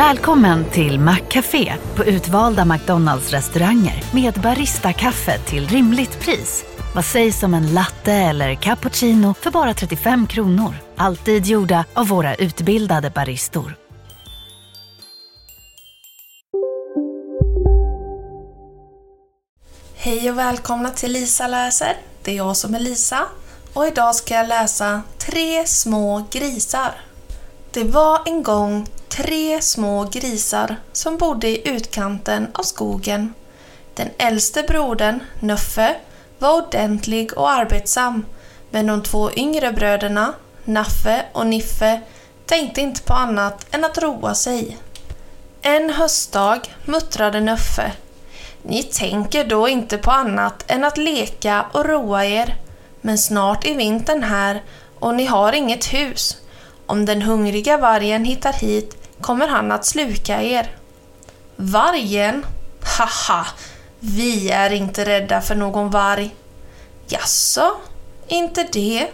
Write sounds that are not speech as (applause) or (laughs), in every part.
Välkommen till Maccafé på utvalda McDonalds restauranger med Baristakaffe till rimligt pris. Vad sägs om en latte eller cappuccino för bara 35 kronor? Alltid gjorda av våra utbildade baristor. Hej och välkomna till Lisa läser. Det är jag som är Lisa och idag ska jag läsa Tre små grisar. Det var en gång tre små grisar som bodde i utkanten av skogen. Den äldste brodern, Nuffe, var ordentlig och arbetsam men de två yngre bröderna, Naffe och Niffe, tänkte inte på annat än att roa sig. En höstdag muttrade Nuffe. Ni tänker då inte på annat än att leka och roa er. Men snart är vintern här och ni har inget hus. Om den hungriga vargen hittar hit kommer han att sluka er. Vargen? Haha, vi är inte rädda för någon varg. Jaså, inte det?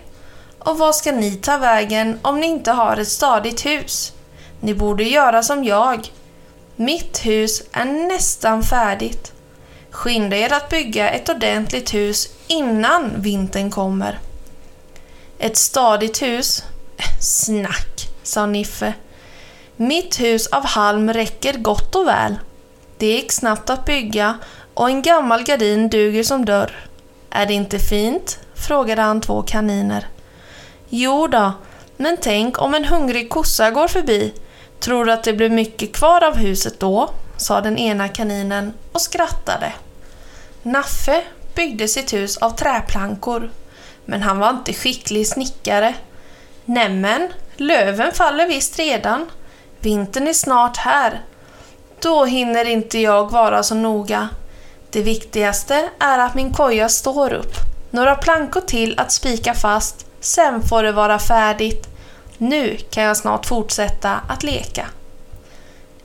Och var ska ni ta vägen om ni inte har ett stadigt hus? Ni borde göra som jag. Mitt hus är nästan färdigt. Skynda er att bygga ett ordentligt hus innan vintern kommer. Ett stadigt hus? (laughs) Snack, sa Niffe. Mitt hus av halm räcker gott och väl. Det gick snabbt att bygga och en gammal gardin duger som dörr. Är det inte fint? frågade han två kaniner. Jo då, men tänk om en hungrig kossa går förbi. Tror du att det blir mycket kvar av huset då? sa den ena kaninen och skrattade. Naffe byggde sitt hus av träplankor, men han var inte skicklig snickare. Nämen, löven faller visst redan. Vintern är snart här. Då hinner inte jag vara så noga. Det viktigaste är att min koja står upp. Några plankor till att spika fast, sen får det vara färdigt. Nu kan jag snart fortsätta att leka.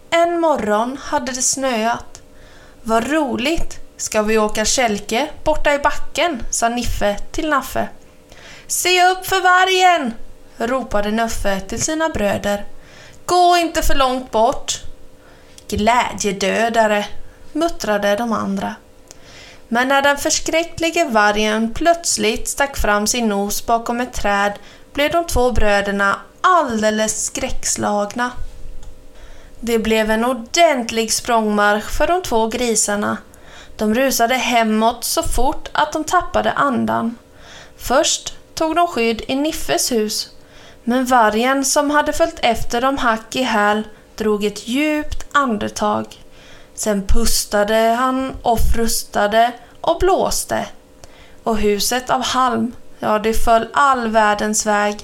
En morgon hade det snöat. Vad roligt! Ska vi åka kälke borta i backen? sa Niffe till Naffe. Se upp för vargen! ropade Nuffe till sina bröder. Gå inte för långt bort. Glädjedödare, muttrade de andra. Men när den förskräcklige vargen plötsligt stack fram sin nos bakom ett träd blev de två bröderna alldeles skräckslagna. Det blev en ordentlig språngmarsch för de två grisarna. De rusade hemåt så fort att de tappade andan. Först tog de skydd i Niffes hus, men vargen som hade följt efter dem hack i häl drog ett djupt andetag. Sen pustade han och frustade och blåste. Och huset av halm, ja det föll all världens väg.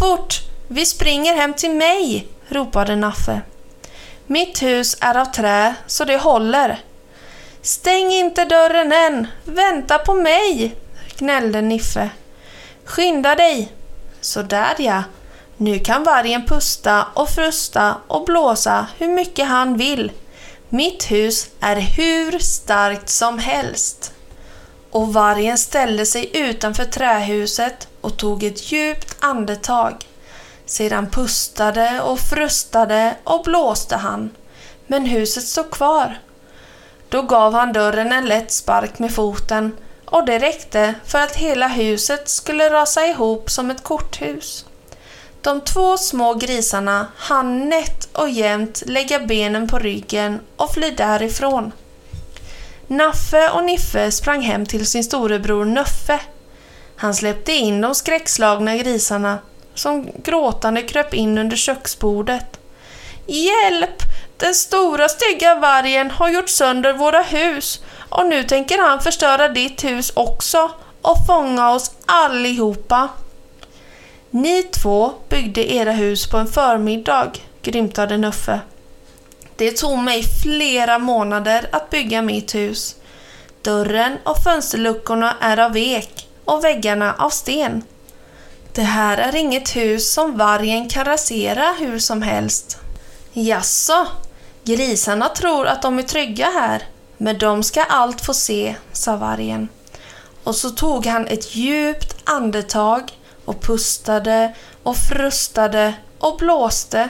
Fort! Vi springer hem till mig! ropade Naffe. Mitt hus är av trä så det håller. Stäng inte dörren än! Vänta på mig! gnällde Niffe. Skynda dig! Så där ja. Nu kan vargen pusta och frusta och blåsa hur mycket han vill. Mitt hus är hur starkt som helst. Och vargen ställde sig utanför trähuset och tog ett djupt andetag. Sedan pustade och frustade och blåste han. Men huset stod kvar. Då gav han dörren en lätt spark med foten och det räckte för att hela huset skulle rasa ihop som ett korthus. De två små grisarna hann nätt och jämnt lägga benen på ryggen och fly därifrån. Naffe och Niffe sprang hem till sin storebror Nöffe. Han släppte in de skräckslagna grisarna som gråtande kröp in under köksbordet. Hjälp! Den stora stygga vargen har gjort sönder våra hus och nu tänker han förstöra ditt hus också och fånga oss allihopa. Ni två byggde era hus på en förmiddag, grymtade Nuffe. Det tog mig flera månader att bygga mitt hus. Dörren och fönsterluckorna är av ek och väggarna av sten. Det här är inget hus som vargen kan rasera hur som helst. Jaså, grisarna tror att de är trygga här, men de ska allt få se, sa vargen. Och så tog han ett djupt andetag och pustade och frustade och blåste.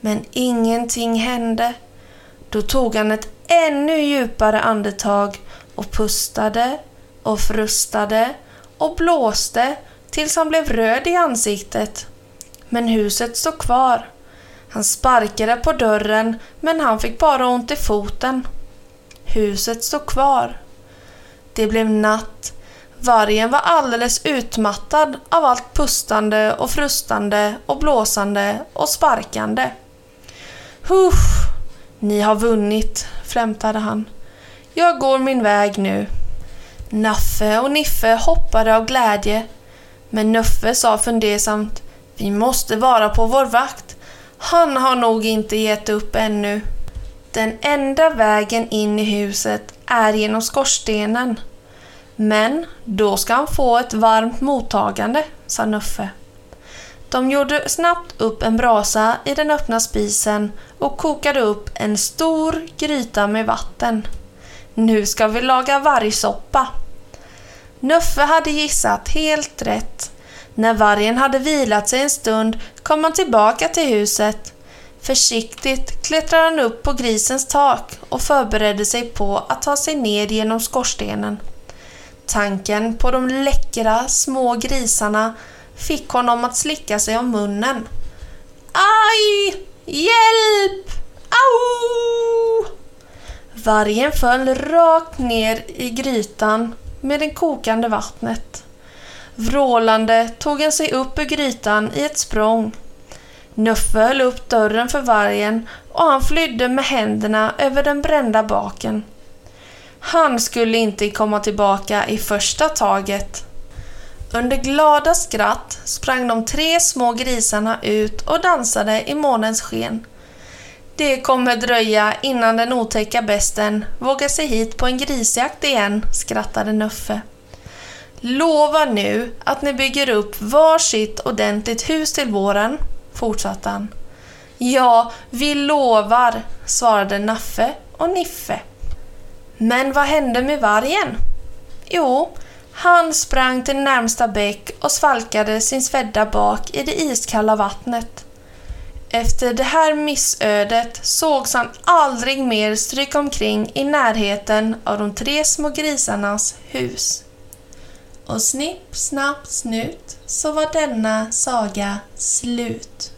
Men ingenting hände. Då tog han ett ännu djupare andetag och pustade och frustade och blåste tills han blev röd i ansiktet. Men huset stod kvar. Han sparkade på dörren men han fick bara ont i foten. Huset stod kvar. Det blev natt. Vargen var alldeles utmattad av allt pustande och frustande och blåsande och sparkande. Huff, ni har vunnit, flämtade han. Jag går min väg nu. Naffe och Niffe hoppade av glädje. Men Nuffe sa fundersamt, vi måste vara på vår vakt. Han har nog inte gett upp ännu. Den enda vägen in i huset är genom skorstenen. Men då ska han få ett varmt mottagande, sa Nuffe. De gjorde snabbt upp en brasa i den öppna spisen och kokade upp en stor gryta med vatten. Nu ska vi laga vargsoppa. Nuffe hade gissat helt rätt. När vargen hade vilat sig en stund kom han tillbaka till huset. Försiktigt klättrade han upp på grisens tak och förberedde sig på att ta sig ner genom skorstenen. Tanken på de läckra små grisarna fick honom att slicka sig om munnen. Aj! Hjälp! Au! Vargen föll rakt ner i grytan med det kokande vattnet. Vrålande tog han sig upp ur grytan i ett språng. Nuffe höll upp dörren för vargen och han flydde med händerna över den brända baken. Han skulle inte komma tillbaka i första taget. Under glada skratt sprang de tre små grisarna ut och dansade i månens sken. Det kommer dröja innan den otäcka besten vågar sig hit på en grisjakt igen, skrattade Nuffe. Lova nu att ni bygger upp varsitt ordentligt hus till våren, fortsatte han. Ja, vi lovar, svarade Naffe och Niffe. Men vad hände med vargen? Jo, han sprang till närmsta bäck och svalkade sin svedda bak i det iskalla vattnet. Efter det här missödet sågs han aldrig mer stryka omkring i närheten av de tre små grisarnas hus. Och snipp, snapp, snut så var denna saga slut.